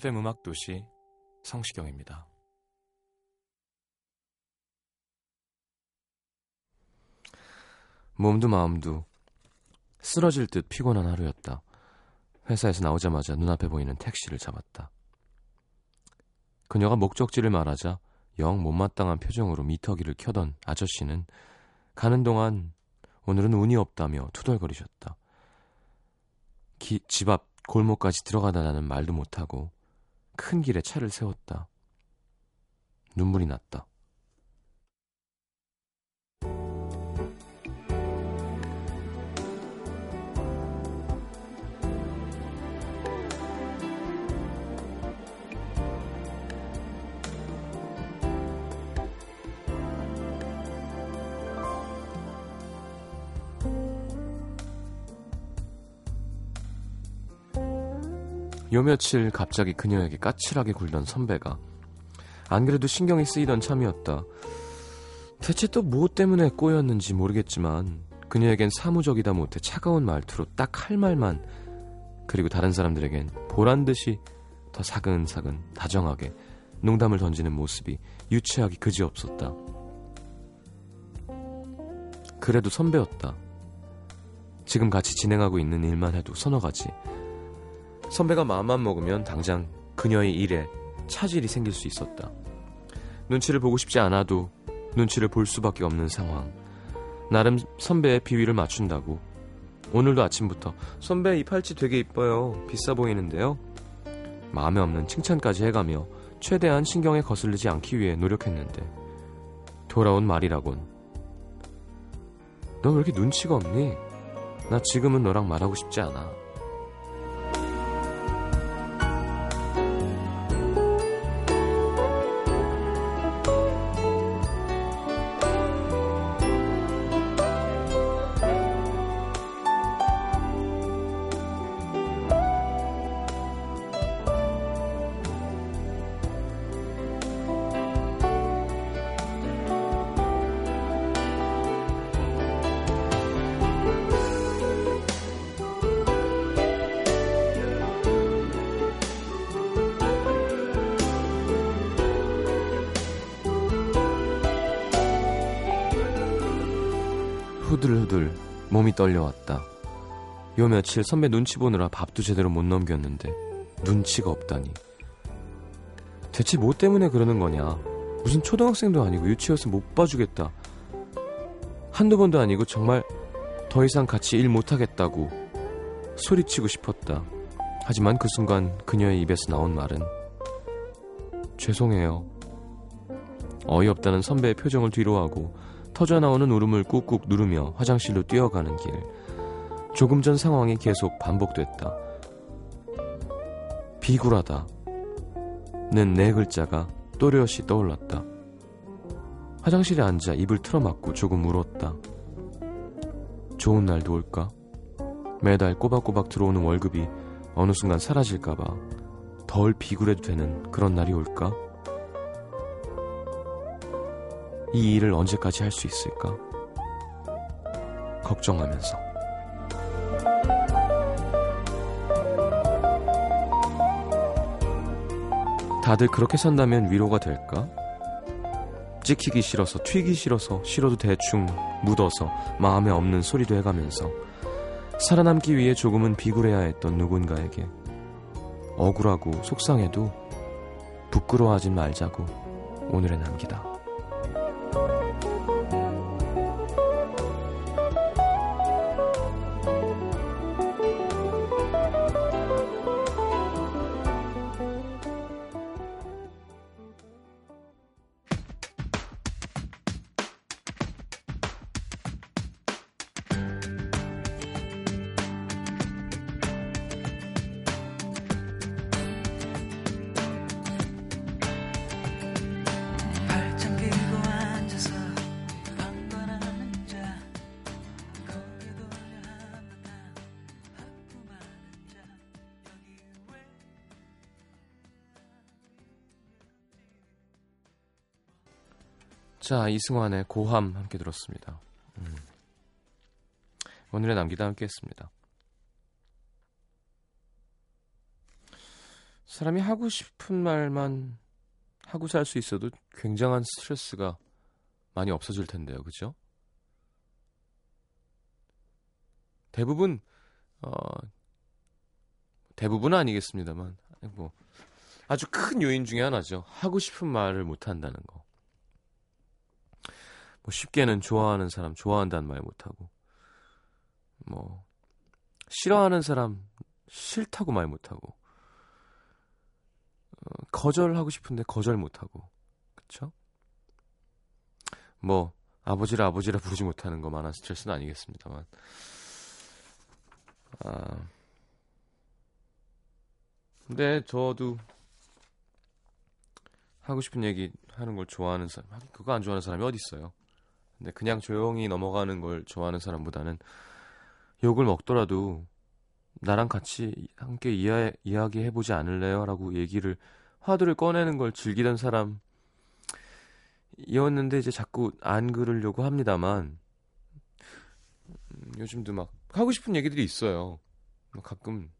FM 음악 도시 성시경입니다. 몸도 마음도 쓰러질 듯 피곤한 하루였다. 회사에서 나오자마자 눈앞에 보이는 택시를 잡았다. 그녀가 목적지를 말하자 영 못마땅한 표정으로 미터기를 켜던 아저씨는 가는 동안 오늘은 운이 없다며 투덜거리셨다. 집앞 골목까지 들어가다라는 말도 못하고 큰 길에 차를 세웠다. 눈물이 났다. 요 며칠 갑자기 그녀에게 까칠하게 굴던 선배가 안 그래도 신경이 쓰이던 참이었다. 대체 또 무엇 때문에 꼬였는지 모르겠지만 그녀에겐 사무적이다 못해 차가운 말투로 딱 할 말만 그리고 다른 사람들에겐 보란 듯이 더 사근사근 다정하게 농담을 던지는 모습이 유치하기 그지없었다. 그래도 선배였다. 지금 같이 진행하고 있는 일만 해도 서너 가지. 선배가 마음만 먹으면 당장 그녀의 일에 차질이 생길 수 있었다. 눈치를 보고 싶지 않아도 눈치를 볼 수밖에 없는 상황. 나름 선배의 비위를 맞춘다고. 오늘도 아침부터 선배 이 팔찌 되게 이뻐요. 비싸 보이는데요. 마음에 없는 칭찬까지 해가며 최대한 신경에 거슬리지 않기 위해 노력했는데 돌아온 말이라곤. 너왜 이렇게 눈치가 없니? 나 지금은 너랑 말하고 싶지 않아. 후들후들 몸이 떨려왔다. 요 며칠 선배 눈치 보느라 밥도 제대로 못 넘겼는데 눈치가 없다니. 대체 뭐 때문에 그러는 거냐? 무슨 초등학생도 아니고 유치원에서 못 봐주겠다. 한두 번도 아니고 정말 더 이상 같이 일 못하겠다고 소리치고 싶었다. 하지만 그 순간 그녀의 입에서 나온 말은 죄송해요. 어이없다는 선배의 표정을 뒤로하고 터져나오는 울음을 꾹꾹 누르며 화장실로 뛰어가는 길. 조금 전 상황이 계속 반복됐다. 비굴하다. 는네 글자가 또렷이 떠올랐다. 화장실에 앉아 입을 틀어막고 조금 울었다. 좋은 날도 올까? 매달 꼬박꼬박 들어오는 월급이 어느 순간 사라질까봐 덜 비굴해도 되는 그런 날이 올까? 이 일을 언제까지 할 수 있을까? 걱정하면서. 다들 그렇게 산다면 위로가 될까? 찍히기 싫어서 튀기 싫어서 싫어도 대충 묻어서 마음에 없는 소리도 해가면서 살아남기 위해 조금은 비굴해야 했던 누군가에게 억울하고 속상해도 부끄러워하지 말자고 오늘에 남기다. Thank you. 자, 이승환의 고함 함께 들었습니다. 음. 오늘의 남기다 함께 했습니다. 사람이 하고 싶은 말만 하고 살 수 있어도 굉장한 스트레스가 많이 없어질 텐데요. 그죠? 대부분 어 대부분은 아니겠습니다만 뭐 아주 큰 요인 중에 하나죠. 하고 싶은 말을 못 한다는 거. 뭐 쉽게는 좋아하는 사람 좋아한다는 말 못 하고 뭐 싫어하는 사람 싫다고 말 못 하고 어, 거절하고 싶은데 거절 못 하고 그쵸? 뭐 아버지를 아버지라 부르지 못하는 것만한 스트레스는 아니겠습니다만 아 근데 저도 하고 싶은 얘기 하는 걸 좋아하는 사람 그거 안 좋아하는 사람이 어디 있어요? 근데 그냥 조용히 넘어가는 걸 좋아하는 사람보다는 욕을 먹더라도 나랑 같이 함께 이야, 이야기해보지 않을래요? 라고 얘기를 화두를 꺼내는 걸 즐기던 사람이었는데 이제 자꾸 안 그러려고 합니다만 음, 요즘도 막 하고 싶은 얘기들이 있어요. 뭐 가끔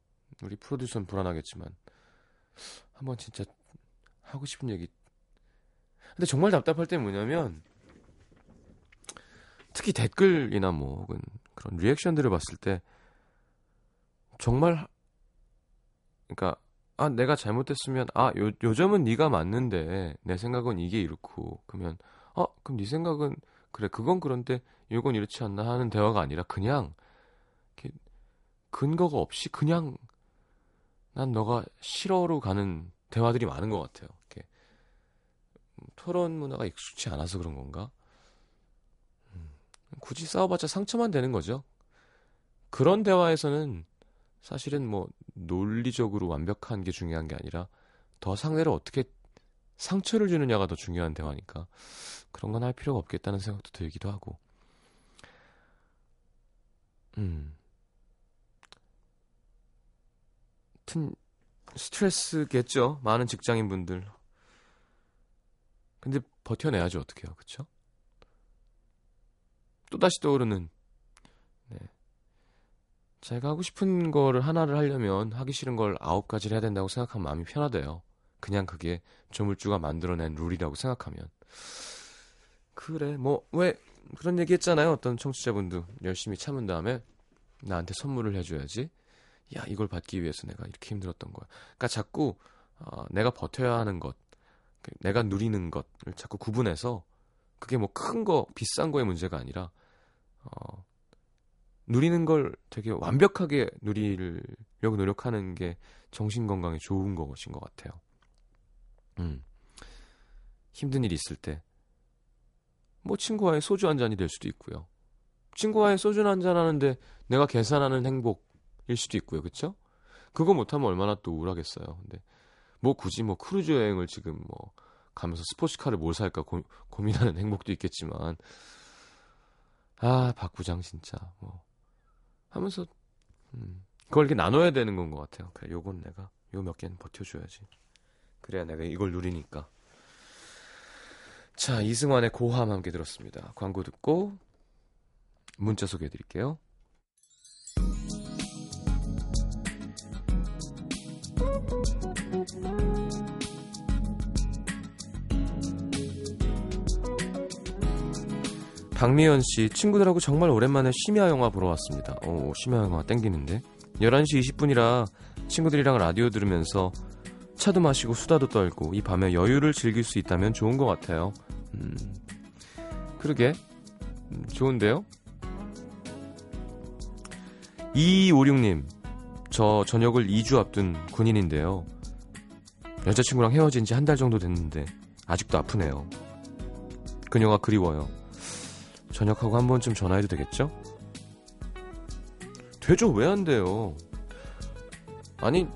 우리 프로듀서는 불안하겠지만 한번 진짜 하고 싶은 얘기 근데 정말 답답할 때 뭐냐면 특히 댓글이나 뭐 혹은 그런 리액션들을 봤을 때 정말 그러니까 아 내가 잘못했으면 아 요, 요점은 네가 맞는데 내 생각은 이게 이렇고 그러면 어 그럼 네 생각은 그래 그건 그런데 이건 이렇지 않나 하는 대화가 아니라 그냥 이렇게 근거가 없이 그냥 난 너가 싫어로 가는 대화들이 많은 것 같아요. 이렇게 토론 문화가 익숙치 않아서 그런 건가? 굳이 싸워봤자 상처만 되는 거죠. 그런 대화에서는 사실은 뭐 논리적으로 완벽한 게 중요한 게 아니라 더 상대를 어떻게 상처를 주느냐가 더 중요한 대화니까 그런 건 할 필요가 없겠다는 생각도 들기도 하고. 음. 튼 스트레스겠죠. 많은 직장인 분들. 근데 버텨내야죠, 어떻게요. 그쵸? 또다시 떠오르는 네. 제가 하고 싶은 거를 하나를 하려면 하기 싫은 걸 아홉 가지를 해야 된다고 생각하면 마음이 편하대요. 그냥 그게 조물주가 만들어낸 룰이라고 생각하면 그래 뭐 왜 그런 얘기 했잖아요. 어떤 청취자분도 열심히 참은 다음에 나한테 선물을 해줘야지. 야 이걸 받기 위해서 내가 이렇게 힘들었던 거야. 그러니까 자꾸 어, 내가 버텨야 하는 것, 그 내가 누리는 것을 자꾸 구분해서 그게 뭐 큰 거, 비싼 거의 문제가 아니라 어, 누리는 걸 되게 완벽하게 누리려고 노력하는 게 정신 건강에 좋은 것인 것 같아요. 음. 힘든 일 있을 때, 뭐 친구와의 소주 한 잔이 될 수도 있고요. 친구와의 소주 한 잔 하는데 내가 계산하는 행복일 수도 있고요. 그쵸? 그거 못하면 얼마나 또 우울하겠어요. 근데 뭐 굳이 뭐 크루즈 여행을 지금 뭐 가면서 스포츠카를 뭘 살까 고, 고민하는 행복도 있겠지만 아, 박 부장 진짜 뭐 하면서 음, 그걸 이렇게 나눠야 되는 건 것 같아요. 그래, 요건 내가 요 몇 개는 버텨줘야지. 그래야 내가 이걸 누리니까. 자, 이승환의 고함 함께 들었습니다. 광고 듣고 문자 소개해 드릴게요. 박미연 씨, 친구들하고 정말 오랜만에 심야 영화 보러 왔습니다. 오, 심야 영화 땡기는데. 11시 20분이라 친구들이랑 라디오 들으면서 차도 마시고 수다도 떨고 이 밤에 여유를 즐길 수 있다면 좋은 것 같아요. 음, 그러게. 음, 좋은데요? 2256님, 저 저녁을 2주 앞둔 군인인데요. 여자친구랑 헤어진 지 한 달 정도 됐는데 아직도 아프네요. 그녀가 그리워요. 저녁하고 한 번쯤 전화해도 되겠죠? 되죠, 왜 안 돼요? 아니,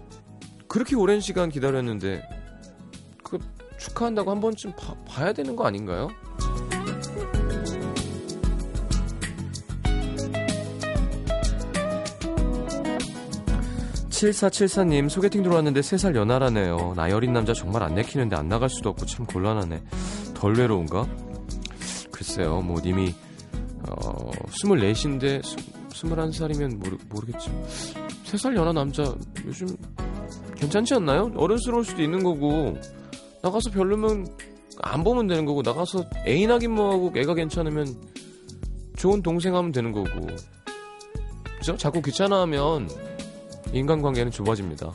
그렇게 오랜 시간 기다렸는데, 그, 축하한다고 한 번쯤 봐, 봐야 되는 거 아닌가요? 칠사칠사님 소개팅 들어왔는데 3살 연하라네요. 나이 어린 남자 정말 안 내키는데 안 나갈 수도 없고 참 곤란하네. 덜 외로운가? 글쎄요, 뭐 님이 어, 24인데 21살이면 모르, 모르겠지. 3살 연하 남자 요즘 괜찮지 않나요? 어른스러울 수도 있는 거고 나가서 별로면 안 보면 되는 거고 나가서 애인 하긴 뭐하고 애가 괜찮으면 좋은 동생 하면 되는 거고 그죠? 자꾸 귀찮아하면 인간관계는 좁아집니다.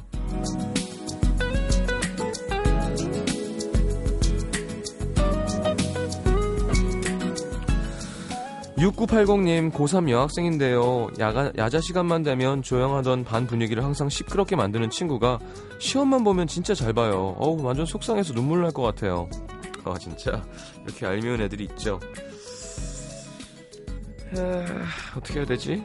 6980님 고3 여학생인데요. 야가, 야자 시간만 되면 조용하던 반 분위기를 항상 시끄럽게 만드는 친구가 시험만 보면 진짜 잘 봐요. 어우 완전 속상해서 눈물 날 것 같아요. 아 진짜 이렇게 얄미운 애들이 있죠. 에... 어떻게 해야 되지?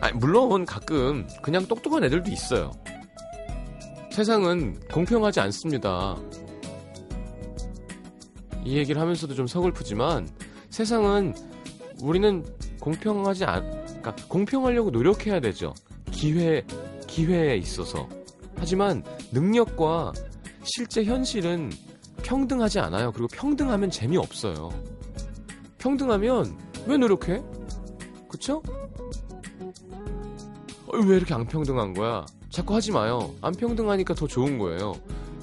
아니, 물론 가끔 그냥 똑똑한 애들도 있어요. 세상은 공평하지 않습니다. 이 얘기를 하면서도 좀 서글프지만 세상은 우리는 공평하지 않, 그러니까 공평하려고 노력해야 되죠. 기회, 기회에 있어서. 하지만 능력과 실제 현실은 평등하지 않아요. 그리고 평등하면 재미없어요. 평등하면 왜 노력해? 그쵸? 어, 왜 이렇게 안 평등한 거야? 자꾸 하지 마요. 안 평등하니까 더 좋은 거예요.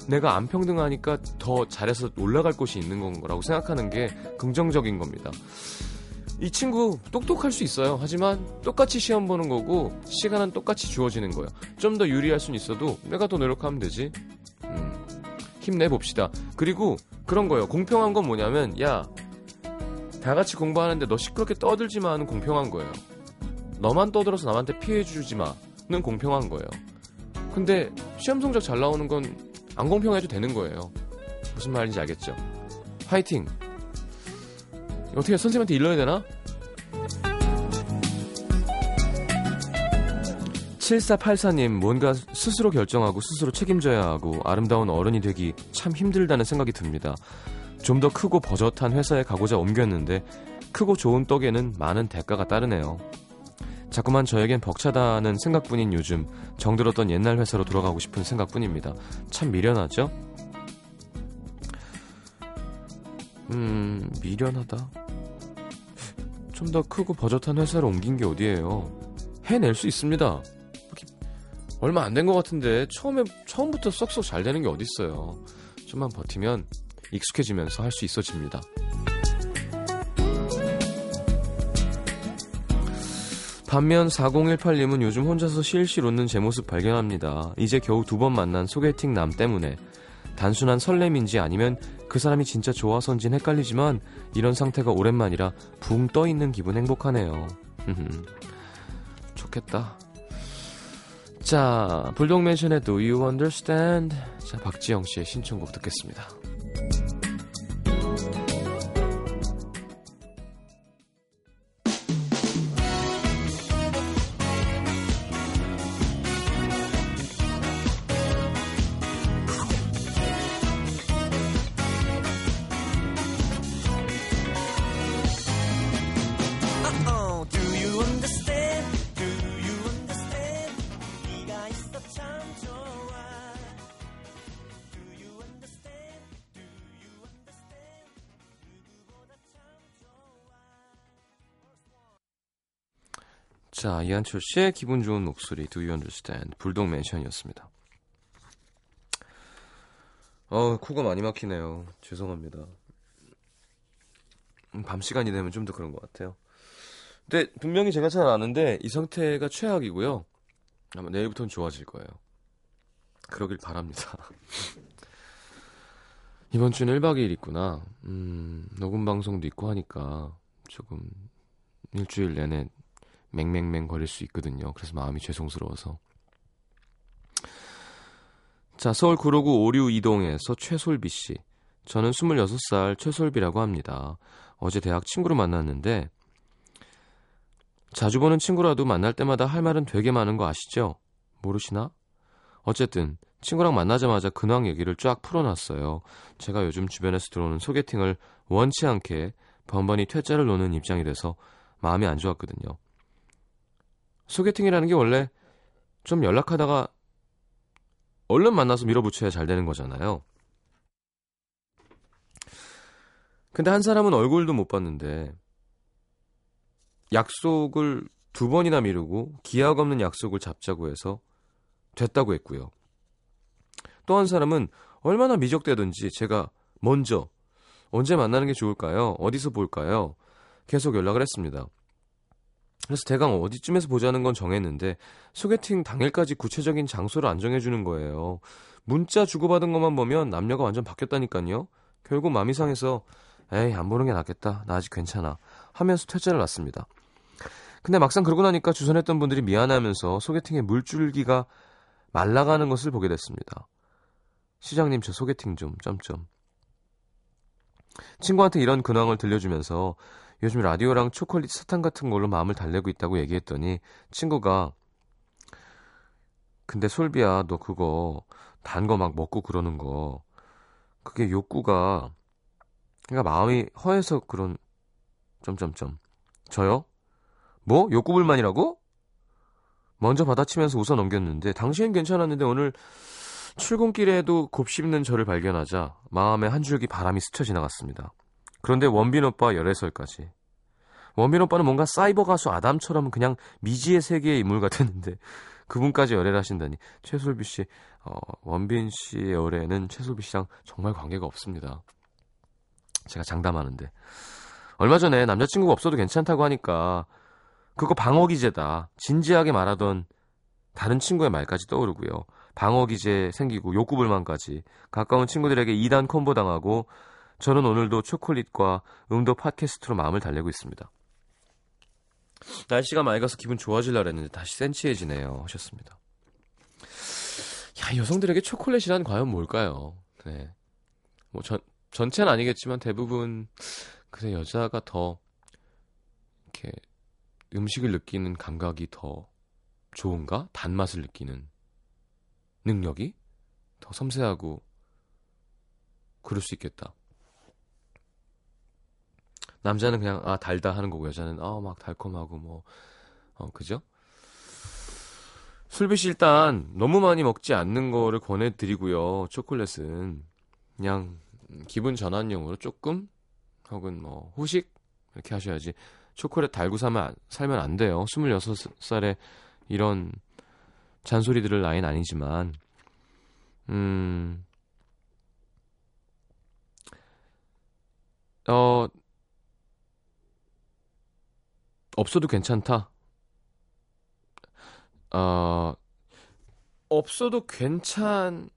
내가 안 평등하니까 더 잘해서 올라갈 곳이 있는 거라고 생각하는 게 긍정적인 겁니다. 이 친구 똑똑할 수 있어요. 하지만 똑같이 시험 보는 거고 시간은 똑같이 주어지는 거예요. 좀 더 유리할 수는 있어도 내가 더 노력하면 되지. 음, 힘내 봅시다. 그리고 그런 거예요. 공평한 건 뭐냐면 야 다 같이 공부하는데 너 시끄럽게 떠들지 마는 공평한 거예요. 너만 떠들어서 남한테 피해 주지 마는 공평한 거예요. 근데 시험 성적 잘 나오는 건 안 공평해도 되는 거예요. 무슨 말인지 알겠죠? 화이팅! 어떻게 선생님한테 일러야 되나? 7484님, 뭔가 스스로 결정하고 스스로 책임져야 하고 아름다운 어른이 되기 참 힘들다는 생각이 듭니다. 좀 더 크고 버젓한 회사에 가고자 옮겼는데 크고 좋은 떡에는 많은 대가가 따르네요. 자꾸만 저에겐 벅차다는 생각뿐인 요즘 정들었던 옛날 회사로 돌아가고 싶은 생각뿐입니다. 참 미련하죠? 음, 미련하다. 좀 더 크고 버젓한 회사로 옮긴 게 어디예요? 해낼 수 있습니다. 얼마 안 된 것 같은데 처음에 처음부터 쏙쏙 잘 되는 게 어딨어요. 좀만 버티면 익숙해지면서 할 수 있어집니다. 반면 4018님은 요즘 혼자서 실실 웃는 제 모습 발견합니다. 이제 겨우 두 번 만난 소개팅 남 때문에 단순한 설렘인지 아니면 그 사람이 진짜 좋아서인진 헷갈리지만 이런 상태가 오랜만이라 붕 떠 있는 기분 행복하네요. 좋겠다. 자, 불독맨션의 Do You Understand? 자, 박지영 씨의 신청곡 듣겠습니다. 자, 이한철 씨의 기분 좋은 목소리 Do You Understand? 불독 멘션이었습니다. 어, 코가 많이 막히네요. 죄송합니다. 음, 밤 시간이 되면 좀 더 그런 것 같아요. 근데 분명히 제가 잘 아는데 이 상태가 최악이고요. 아마 내일부터는 좋아질 거예요. 그러길 바랍니다. 이번 주는 1박 2일 있구나. 음, 녹음 방송도 있고 하니까 조금 일주일 내내 맹맹맹 거릴 수 있거든요. 그래서 마음이 죄송스러워서. 자, 서울 구로구 오류 이동에서 최솔비 씨. 저는 26살 최솔비라고 합니다. 어제 대학 친구를 만났는데 자주 보는 친구라도 만날 때마다 할 말은 되게 많은 거 아시죠? 모르시나? 어쨌든 친구랑 만나자마자 근황 얘기를 쫙 풀어놨어요. 제가 요즘 주변에서 들어오는 소개팅을 원치 않게 번번이 퇴짜를 놓는 입장이 돼서 마음이 안 좋았거든요. 소개팅이라는 게 원래 좀 연락하다가 얼른 만나서 밀어붙여야 잘 되는 거잖아요. 근데 한 사람은 얼굴도 못 봤는데 약속을 두 번이나 미루고 기약 없는 약속을 잡자고 해서 됐다고 했고요. 또 한 사람은 얼마나 미적대든지 제가 먼저 언제 만나는 게 좋을까요? 어디서 볼까요? 계속 연락을 했습니다. 그래서 대강 어디쯤에서 보자는 건 정했는데 소개팅 당일까지 구체적인 장소를 안 정해주는 거예요. 문자 주고받은 것만 보면 남녀가 완전 바뀌었다니까요. 결국 마음이 상해서 에이 안 보는 게 낫겠다. 나 아직 괜찮아. 하면서 퇴짜를 놨습니다. 근데 막상 그러고 나니까 주선했던 분들이 미안하면서 소개팅에 물줄기가 말라가는 것을 보게 됐습니다. 시장님 저 소개팅 좀 점점. 친구한테 이런 근황을 들려주면서 요즘 라디오랑 초콜릿 사탕 같은 걸로 마음을 달래고 있다고 얘기했더니 친구가 근데 솔비야 너 그거 단 거 막 먹고 그러는 거 그게 욕구가 그러니까 마음이 허해서 그런 점점점 저요? 뭐 욕구 불만이라고? 먼저 받아치면서 웃어 넘겼는데 당신은 괜찮았는데 오늘 출근길에도 곱씹는 저를 발견하자 마음에 한 줄기 바람이 스쳐 지나갔습니다. 그런데 원빈 오빠 열애설까지. 원빈 오빠는 뭔가 사이버 가수 아담처럼 그냥 미지의 세계의 인물 같았는데 그분까지 열애를 하신다니 최솔비 씨, 어, 원빈 씨의 열애는 최솔비 씨랑 정말 관계가 없습니다. 제가 장담하는데 얼마 전에 남자친구가 없어도 괜찮다고 하니까 그거 방어 기제다 진지하게 말하던 다른 친구의 말까지 떠오르고요. 방어 기제 생기고 욕구 불만까지 가까운 친구들에게 2단 콤보 당하고 저는 오늘도 초콜릿과 음도 팟캐스트로 마음을 달래고 있습니다. 날씨가 맑아서 기분 좋아질라 그랬는데 다시 센치해지네요. 하셨습니다. 야, 여성들에게 초콜릿이란 과연 뭘까요? 네. 뭐 전, 전체는 아니겠지만 대부분 그래 여자가 더 이렇게 음식을 느끼는 감각이 더 좋은가? 단맛을 느끼는 능력이 더 섬세하고 그럴 수 있겠다. 남자는 그냥 아 달다 하는 거고 여자는 아막 달콤하고 뭐 어 그죠? 씨 일단 너무 많이 먹지 않는 거를 권해드리고요. 초콜릿은 그냥 기분 전환용으로 조금 혹은 뭐 후식 이렇게 하셔야지 초콜릿 달고 살면, 살면 안 돼요. 26살에 이런 잔소리 들을 나이는 아니지만 음 어, 없어도 괜찮다. 어, 없어도 괜찮을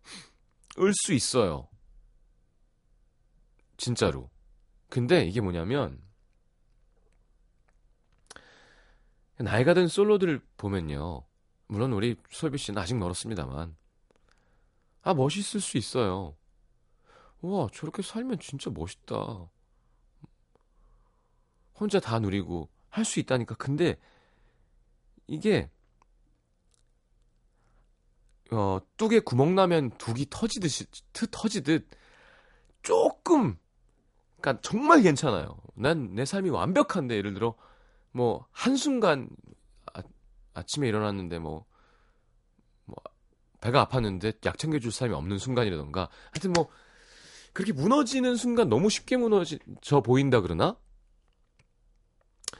수 있어요. 진짜로. 근데 이게 뭐냐면, 나이가 든 솔로들 보면요. 물론 우리 솔비 씨는 아직 멀었습니다만, 아, 멋있을 수 있어요. 와, 저렇게 살면 진짜 멋있다. 혼자 다 누리고, 할 수 있다니까. 근데 이게 어, 뚝에 구멍 나면 둑이 터지듯이 트 터지듯 조금 그러니까 정말 괜찮아요. 난 내 삶이 완벽한데 예를 들어 뭐 한순간 아, 아침에 일어났는데 뭐, 뭐 배가 아팠는데 약 챙겨줄 사람이 없는 순간이라던가 하여튼 뭐 그렇게 무너지는 순간 너무 쉽게 무너져 보인다 그러나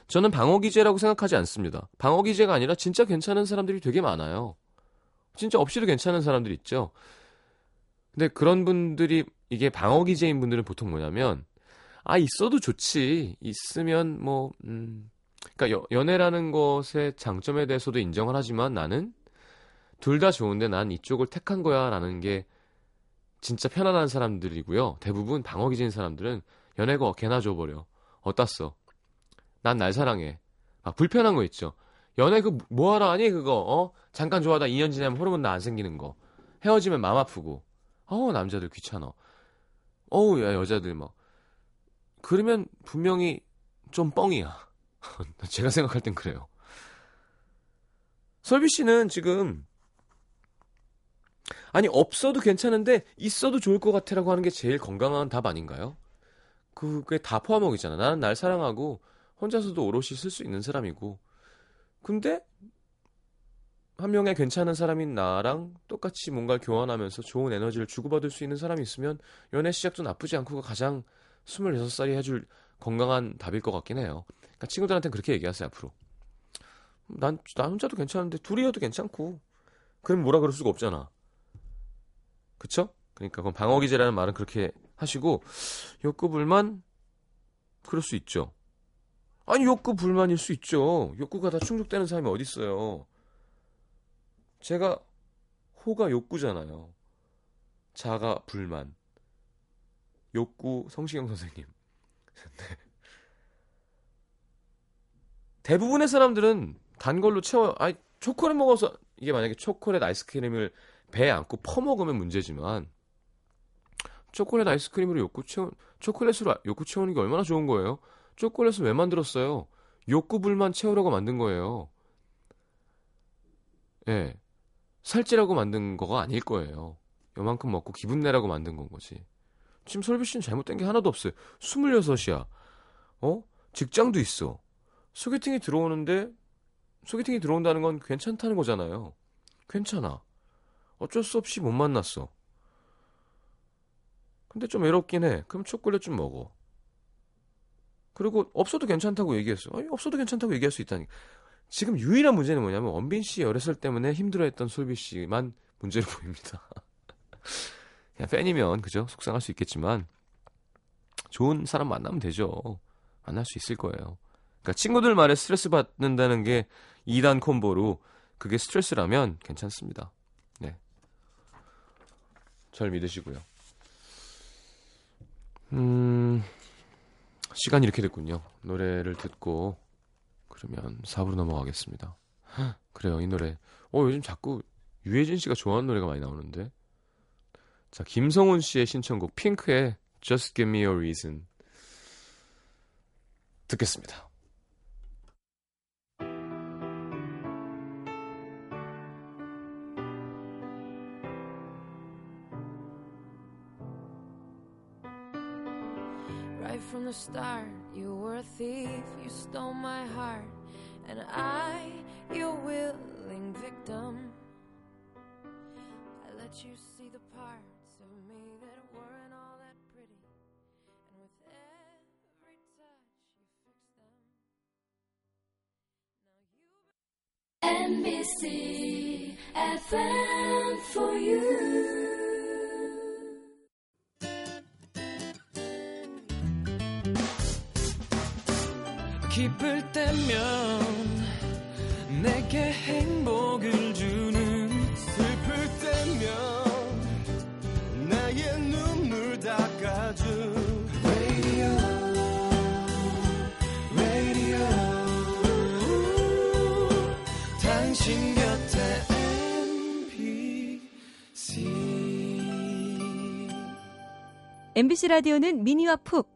저는 방어 기제라고 생각하지 않습니다. 방어 기제가 아니라 진짜 괜찮은 사람들이 되게 많아요. 진짜 없이도 괜찮은 사람들 있죠. 근데 그런 분들이 이게 방어 기제인 분들은 보통 뭐냐면 아 있어도 좋지 있으면 뭐 음. 그러니까 여, 연애라는 것의 장점에 대해서도 인정을 하지만 나는 둘 다 좋은데 난 이쪽을 택한 거야라는 게 진짜 편안한 사람들이고요. 대부분 방어 기제인 사람들은 연애가 개나 줘버려. 어따 써. 난 날 사랑해. 막 불편한 거 있죠. 연애 그 뭐하러 하니 그거 어? 잠깐 좋아하다 2년 지나면 호르몬 나 안 생기는 거. 헤어지면 마음 아프고. 어 남자들 귀찮아. 어우 야 여자들 막. 그러면 분명히 좀 뻥이야. 제가 생각할 땐 그래요. 설비 씨는 지금 아니 없어도 괜찮은데 있어도 좋을 것 같아라고 하는 게 제일 건강한 답 아닌가요? 그게 다 포함하고 있잖아. 나는 날 사랑하고 혼자서도 오롯이 쓸 수 있는 사람이고 근데 한 명의 괜찮은 사람인 나랑 똑같이 뭔가를 교환하면서 좋은 에너지를 주고받을 수 있는 사람이 있으면 연애 시작도 나쁘지 않고가 가장 26살이 해줄 건강한 답일 것 같긴 해요. 그러니까 친구들한테 그렇게 얘기하세요, 앞으로. 난, 나 혼자도 괜찮은데 둘이어도 괜찮고. 그럼 뭐라 그럴 수가 없잖아. 그쵸? 그러니까 그건 방어기제라는 말은 그렇게 하시고 욕구 불만 그럴 수 있죠. 아니 욕구 불만일 수 있죠. 욕구가 다 충족되는 사람이 어디 있어요. 제가 호가 욕구잖아요. 자가 불만. 욕구 성시경 선생님. 네. 대부분의 사람들은 단 걸로 채워. 아니 초콜릿 먹어서 이게 만약에 초콜릿 아이스크림을 배에 안고 퍼먹으면 문제지만 초콜릿 아이스크림으로 욕구 채우 초콜릿으로 욕구 채우는 게 얼마나 좋은 거예요? 초콜릿을 왜 만들었어요? 욕구 불만 채우려고 만든 거예요. 예. 살찌라고 만든 거가 아닐 거예요. 요만큼 먹고 기분 내라고 만든 건 거지. 지금 솔비 씨는 잘못된 게 하나도 없어요. 26이야. 어? 직장도 있어. 소개팅이 들어오는데 소개팅이 들어온다는 건 괜찮다는 거잖아요. 괜찮아. 어쩔 수 없이 못 만났어. 근데 좀 외롭긴 해. 그럼 초콜릿 좀 먹어. 그리고 없어도 괜찮다고 얘기했어. 아니, 없어도 괜찮다고 얘기할 수 있다니. 지금 유일한 문제는 뭐냐면 원빈 씨 어렸을 때문에 힘들어했던 솔비 씨만 문제로 보입니다. 그냥 팬이면 그죠? 속상할 수 있겠지만 좋은 사람 만나면 되죠. 만날 수 있을 거예요. 그러니까 친구들 말에 스트레스 받는다는 게 2단 콤보로 그게 스트레스라면 괜찮습니다. 네. 절 믿으시고요. 음, 시간이 이렇게 됐군요. 노래를 듣고 그러면 4부로 넘어가겠습니다. 그래요, 이 노래. 어, 요즘 자꾸 유해진 씨가 좋아하는 노래가 많이 나오는데. 자, 김성훈 씨의 신청곡 핑크의 Just Give Me a Reason 듣겠습니다. Right from the start, you were a thief, you stole my heart, and I, your willing victim. I let you see the parts of me that weren't all that pretty, and with every touch, you fixed them. Now you. NBC FM for you. 기쁠 때면 내게 행복을 주는 슬플 때면 나의 눈물 닦아준 MBC 라디오는 미니와 푹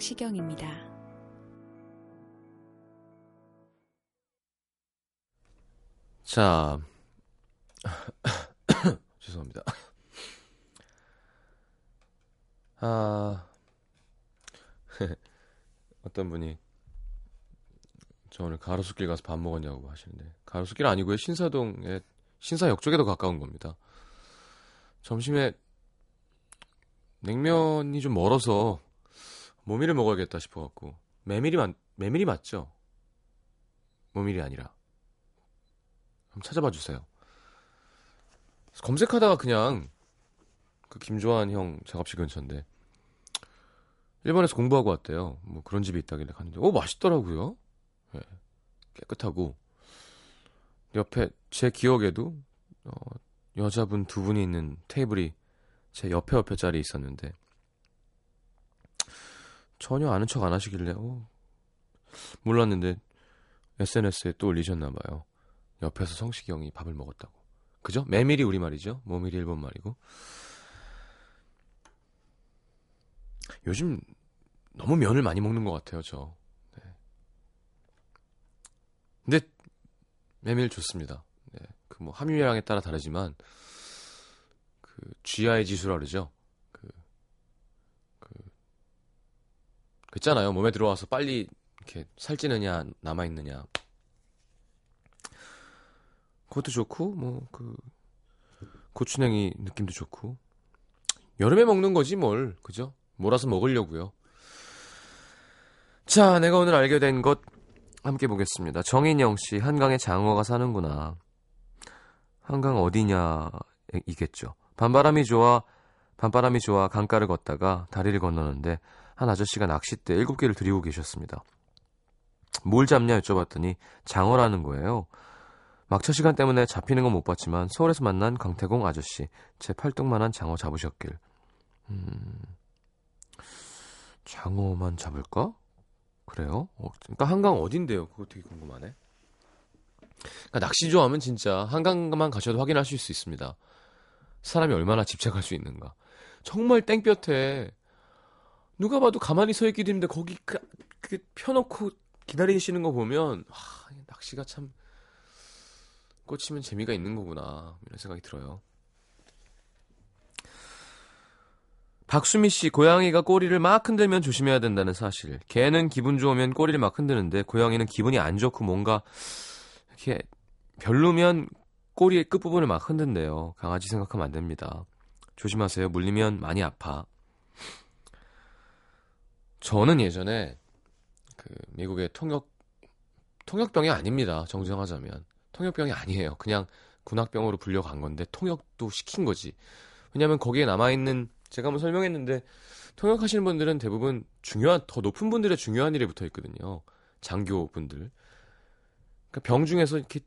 성시경입니다. 자, 죄송합니다. 아, 어떤 분이 저 오늘 가로수길 가서 밥 먹었냐고 하시는데 가로수길 아니고요 신사동에 신사역 쪽에 더 가까운 겁니다. 점심에 냉면이 좀 멀어서 모밀을 먹어야겠다 싶어갖고 메밀이 맞 메밀이 맞죠? 모밀이 아니라 한번 찾아봐 주세요. 검색하다가 그냥 그 김조한 형 작업실 근처인데 일본에서 공부하고 왔대요. 뭐 그런 집이 있다길래 갔는데 오 맛있더라고요. 예, 깨끗하고 옆에 제 기억에도 어, 여자분 두 분이 있는 테이블이 제 옆에 옆에 자리에 있었는데 전혀 아는 척 안 하시길래 어, 몰랐는데 SNS에 또 올리셨나 봐요. 옆에서 형이 밥을 먹었다고. 그죠? 메밀이 우리 말이죠. 모밀이 일본 말이고. 요즘 너무 면을 많이 먹는 것 같아요, 저. 네. 근데 메밀 좋습니다. 네. 그뭐 함유량에 따라 다르지만 그 GI 지수라 그러죠. 그, 그, 그 있잖아요. 몸에 들어와서 빨리 이렇게 살찌느냐 남아 있느냐. 그것도 좋고 뭐 그 고추냉이 느낌도 좋고 여름에 먹는 거지 뭘 그죠? 몰아서 먹으려고요. 자, 내가 오늘 알게 된 것 함께 보겠습니다. 정인영 씨, 한강에 장어가 사는구나. 한강 어디냐 이겠죠. 반바람이 좋아 반바람이 좋아 강가를 걷다가 다리를 건너는데 한 아저씨가 낚싯대 7개를 들이고 계셨습니다. 뭘 잡냐 여쭤봤더니 장어라는 거예요. 막차 시간 때문에 잡히는 건 못 봤지만 서울에서 만난 강태공 아저씨 제 팔뚝만한 장어 잡으셨길. 음, 장어만 잡을까? 그래요? 어, 그러니까 한강 어딘데요? 그거 되게 궁금하네. 그러니까 낚시 좋아하면 진짜 한강만 가셔도 확인하실 수 있습니다. 사람이 얼마나 집착할 수 있는가. 정말 땡볕에 누가 봐도 가만히 서 있기도 힘든데 거기 그, 그 펴놓고 기다리시는 거 보면 하, 낚시가 참 꽂히면 재미가 있는 거구나 이런 생각이 들어요. 박수미 씨, 고양이가 꼬리를 막 흔들면 조심해야 된다는 사실. 개는 기분 좋으면 꼬리를 막 흔드는데 고양이는 기분이 안 좋고 뭔가 이렇게 별로면 꼬리의 끝부분을 막 흔든대요. 강아지 생각하면 안 됩니다. 조심하세요. 물리면 많이 아파. 저는 예전에 그 미국의 통역 통역병이 아닙니다. 정정하자면 통역병이 아니에요. 그냥 군악병으로 불려간 건데 통역도 시킨 거지. 왜냐하면 거기에 남아 있는 제가 한번 설명했는데 통역하시는 분들은 대부분 중요한 더 높은 분들의 중요한 일에 붙어 있거든요. 장교 분들. 그러니까 병 중에서 이렇게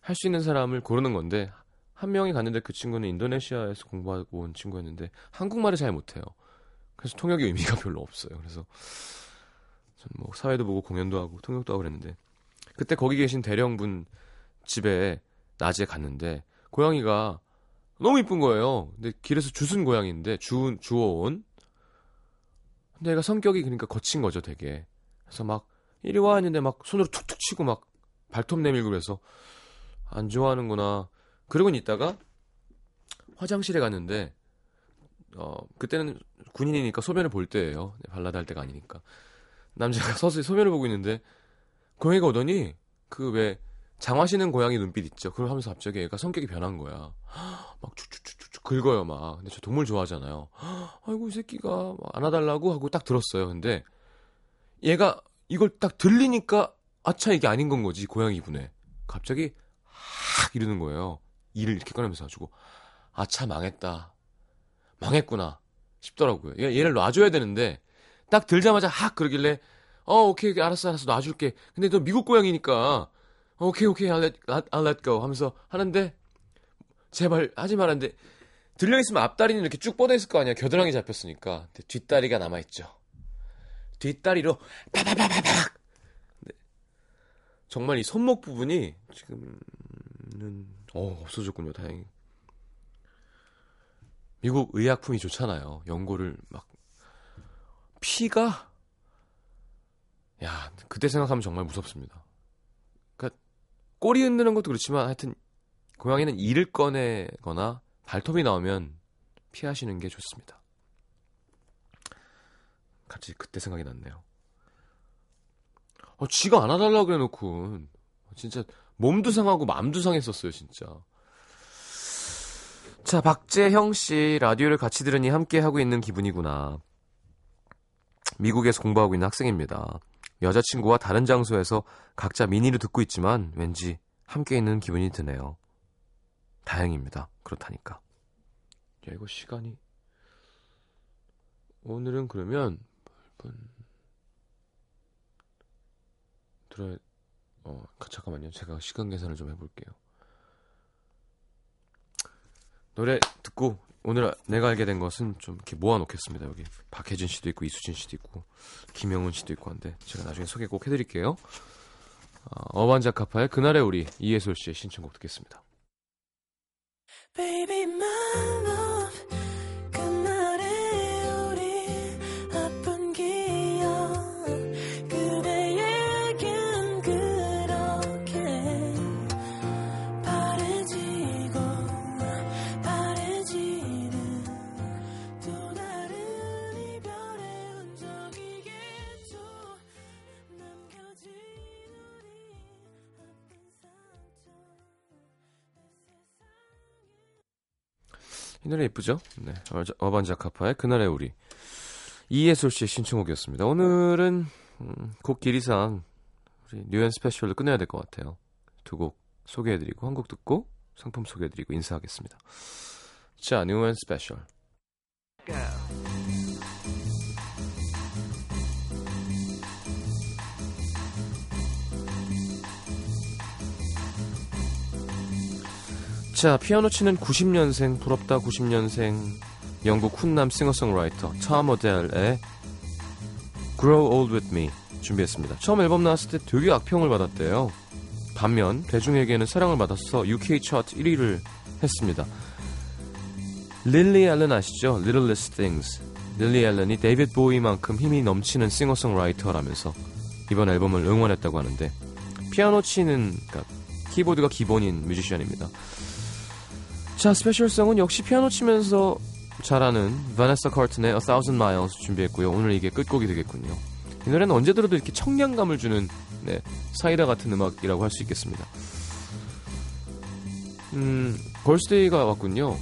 할 수 있는 사람을 고르는 건데 한 명이 갔는데 그 친구는 인도네시아에서 공부하고 온 친구였는데 한국말을 잘 못해요. 그래서 통역의 의미가 별로 없어요. 그래서 전뭐 사회도 보고 공연도 하고 통역도 하고 그랬는데 그때 거기 계신 대령분 집에 낮에 갔는데 고양이가 너무 이쁜 거예요. 근데 길에서 주순 고양이인데 주 주워온. 근데 얘가 성격이 그러니까 거친 거죠, 되게. 그래서 막 이리 와 했는데 막 손으로 툭툭 치고 막 발톱 내밀고 그래서 안 좋아하는구나. 그러고 있다가 화장실에 갔는데 어 그때는 군인이니까 소변을 볼 때예요. 네, 발라달 때가 아니니까. 남자가 서서히 소변을 보고 있는데 고양이가 오더니 그 왜 장화시는 고양이 눈빛 있죠. 그걸 하면서 갑자기 얘가 성격이 변한 거야. 막 쭉쭉쭉쭉 긁어요 막. 근데 저 동물 좋아하잖아요. 아이고 이 새끼가 막 안아달라고 하고 딱 들었어요. 근데 얘가 이걸 딱 들리니까 아차 이게 아닌 건 거지 고양이 분에. 갑자기 하 이러는 거예요. 이를 이렇게 꺼내면서 가지고 아차 망했다. 망했구나 싶더라고요. 얘, 얘를 놔줘야 되는데 딱 들자마자 학 그러길래 어 오케이, 알았어 알았어 놔줄게. 근데 너 미국 고양이니까 오케이 오케이 I'll let, I'll let go 하면서 하는데 제발 하지 말았는데 들려있으면 앞다리는 이렇게 쭉 뻗어 있을 거 아니야 겨드랑이 잡혔으니까 뒷다리가 남아있죠 뒷다리로 네. 정말 이 손목 부분이 지금은 어 없어졌군요 다행히 미국 의약품이 좋잖아요 연고를 막 피가 야 그때 생각하면 정말 무섭습니다 꼬리 흔드는 것도 그렇지만 하여튼 고양이는 이를 꺼내거나 발톱이 나오면 피하시는 게 좋습니다. 같이 그때 생각이 났네요. 어, 지가 안아달라고 그래 놓고 진짜 몸도 상하고 마음도 상했었어요 진짜. 자 박재형 씨 라디오를 같이 들으니 함께 하고 있는 기분이구나. 미국에서 공부하고 있는 학생입니다. 여자친구와 다른 장소에서 각자 미니를 듣고 있지만 왠지 함께 있는 기분이 드네요. 다행입니다. 그렇다니까. 야, 이거 시간이. 오늘은 그러면, 들어야, 어, 잠깐만요. 제가 시간 계산을 좀 해볼게요. 노래 듣고 오늘 내가 알게 된 것은 좀 이렇게 모아놓겠습니다. 여기 박혜진 씨도 있고 이수진 씨도 있고 김영훈 씨도 있고 한데 제가 나중에 소개 꼭 해드릴게요. 어, 어반자카파의 그날의 우리 이예솔 씨의 신청곡 듣겠습니다. Baby, 이 노래 예쁘죠? 네. 어자- 어반 자카파의 그날의 우리. 이예솔 씨의 신청곡이었습니다. 오늘은 음, 곡 길이상 우리 New & Special로 끝내야 될 것 같아요. 두 곡 소개해드리고 한 곡 듣고 상품 소개해드리고 인사하겠습니다. 자, New & Special. 자, 피아노 치는 90년생, 부럽다 90년생, 영국 훈남 싱어송라이터 톰 오델의 Grow Old With Me 준비했습니다. 처음 앨범 나왔을 때 되게 악평을 받았대요. 반면 대중에게는 사랑을 받아서 UK 차트 1위를 했습니다. 릴리 앨런 아시죠? Littlest Things. 릴리 앨런이 데이빗 보위만큼 힘이 넘치는 싱어송라이터라면서 이번 앨범을 응원했다고 하는데 피아노 치는 그러니까 키보드가 기본인 뮤지션입니다. 자, 스페셜성은 역시 피아노 치면서 잘하는 바네사 커튼의 A Thousand Miles 준비했고요. 오늘 이게 끝곡이 되겠군요. 이 노래는 언제 들어도 이렇게 청량감을 주는 네, 사이다 같은 음악이라고 할 수 있겠습니다. 음, 걸스데이가 왔군요.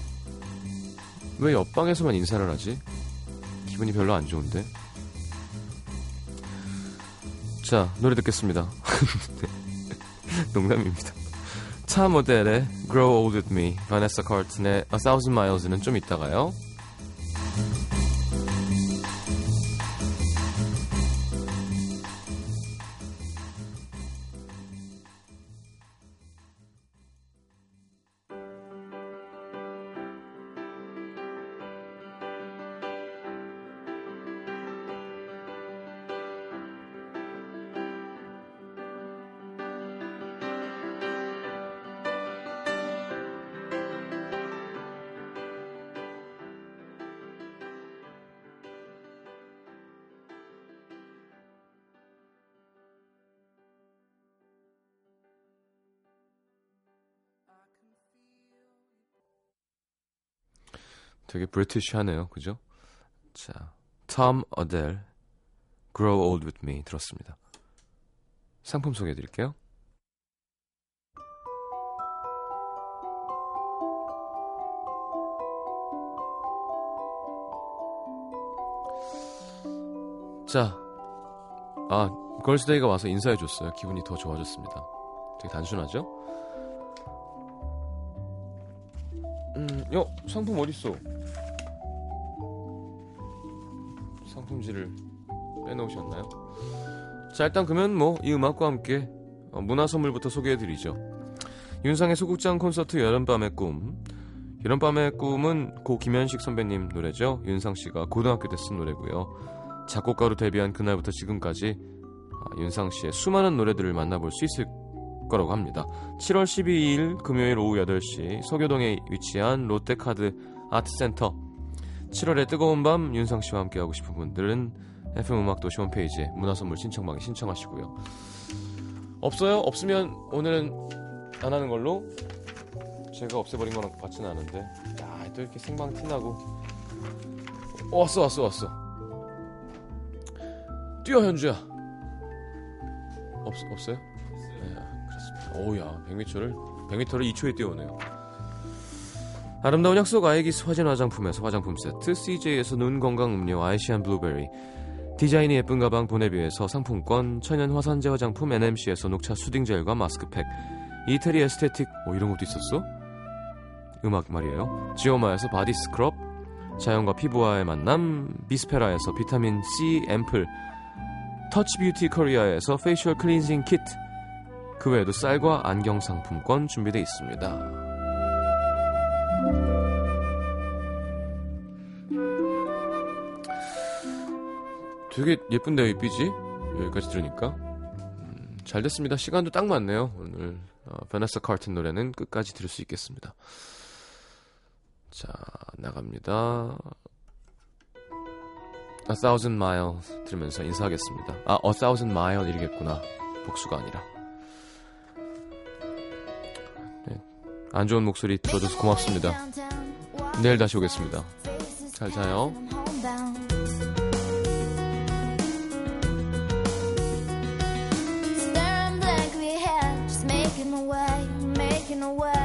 왜 옆방에서만 인사를 하지? 기분이 별로 안 좋은데. 자, 노래 듣겠습니다. 농담입니다. 차 모델의 Grow Old With Me, 바네사 카튼의 A Thousand Miles는 좀 이따가요. 되게 브리티시하네요. 그죠? 자, 톰 어델 Grow Old With Me 들었습니다. 상품 소개해 드릴게요. 자, 아, 걸스데이가 와서 인사해 줬어요. 기분이 더 좋아졌습니다. 되게 단순하죠? 음, 요 상품 어딨어? 상품지를 빼놓으셨나요? 자, 일단 그러면 뭐 이 음악과 함께 어, 문화 선물부터 소개해드리죠. 윤상의 소극장 콘서트 여름밤의 꿈. 여름밤의 꿈은 고 김현식 선배님 노래죠. 윤상 씨가 고등학교 때 쓴 노래고요. 작곡가로 데뷔한 그날부터 지금까지 아, 윤상 씨의 수많은 노래들을 만나볼 수 있을 거라고 합니다. 7월 12일 금요일 오후 8시 서교동에 위치한 롯데카드 아트센터 7월의 뜨거운 밤 윤상 씨와 함께 하고 싶은 분들은 FM 음악 도시 홈페이지에 문화 선물 신청방에 신청하시고요. 없어요? 없으면 오늘은 안 하는 걸로 제가 없애버린 거랑 같지는 않은데 야, 또 이렇게 생방 티나고 어, 왔어 왔어 왔어 뛰어 현주야 없, 없어요? 네, 그렇습니다. 오우야, 100m를 100m를 2초에 뛰어오네요. 아름다운 약속 아이기스 화진 화장품에서 화장품 세트, CJ에서 눈 건강 음료 아이시안 블루베리, 디자인이 예쁜 가방 보내비에서 상품권, 천연 화산재 화장품 NMC에서 녹차 soothing 젤과 마스크팩, 이태리 aesthetic, 어 이런 것도 있었어? 음악 말이에요. 지오마에서 body scrub, 자연과 피부와의 만남, 비스페라에서 비타민 C 앰플, 터치 뷰티 코리아에서 facial cleansing kit, 그 외에도 쌀과 안경 상품권 준비되어 있습니다. 되게 예쁜데요, 이 BG? 여기까지 들으니까. 음, 잘 됐습니다. 시간도 딱 맞네요. 오늘 어, 바네사 칼튼 노래는 끝까지 들을 수 있겠습니다. 자, 나갑니다. A Thousand Miles 들으면서 인사하겠습니다. 아, A Thousand Mile 이르겠구나. 복수가 아니라. 네, 안 좋은 목소리 들어줘서 고맙습니다. 내일 다시 오겠습니다. 잘 자요. what?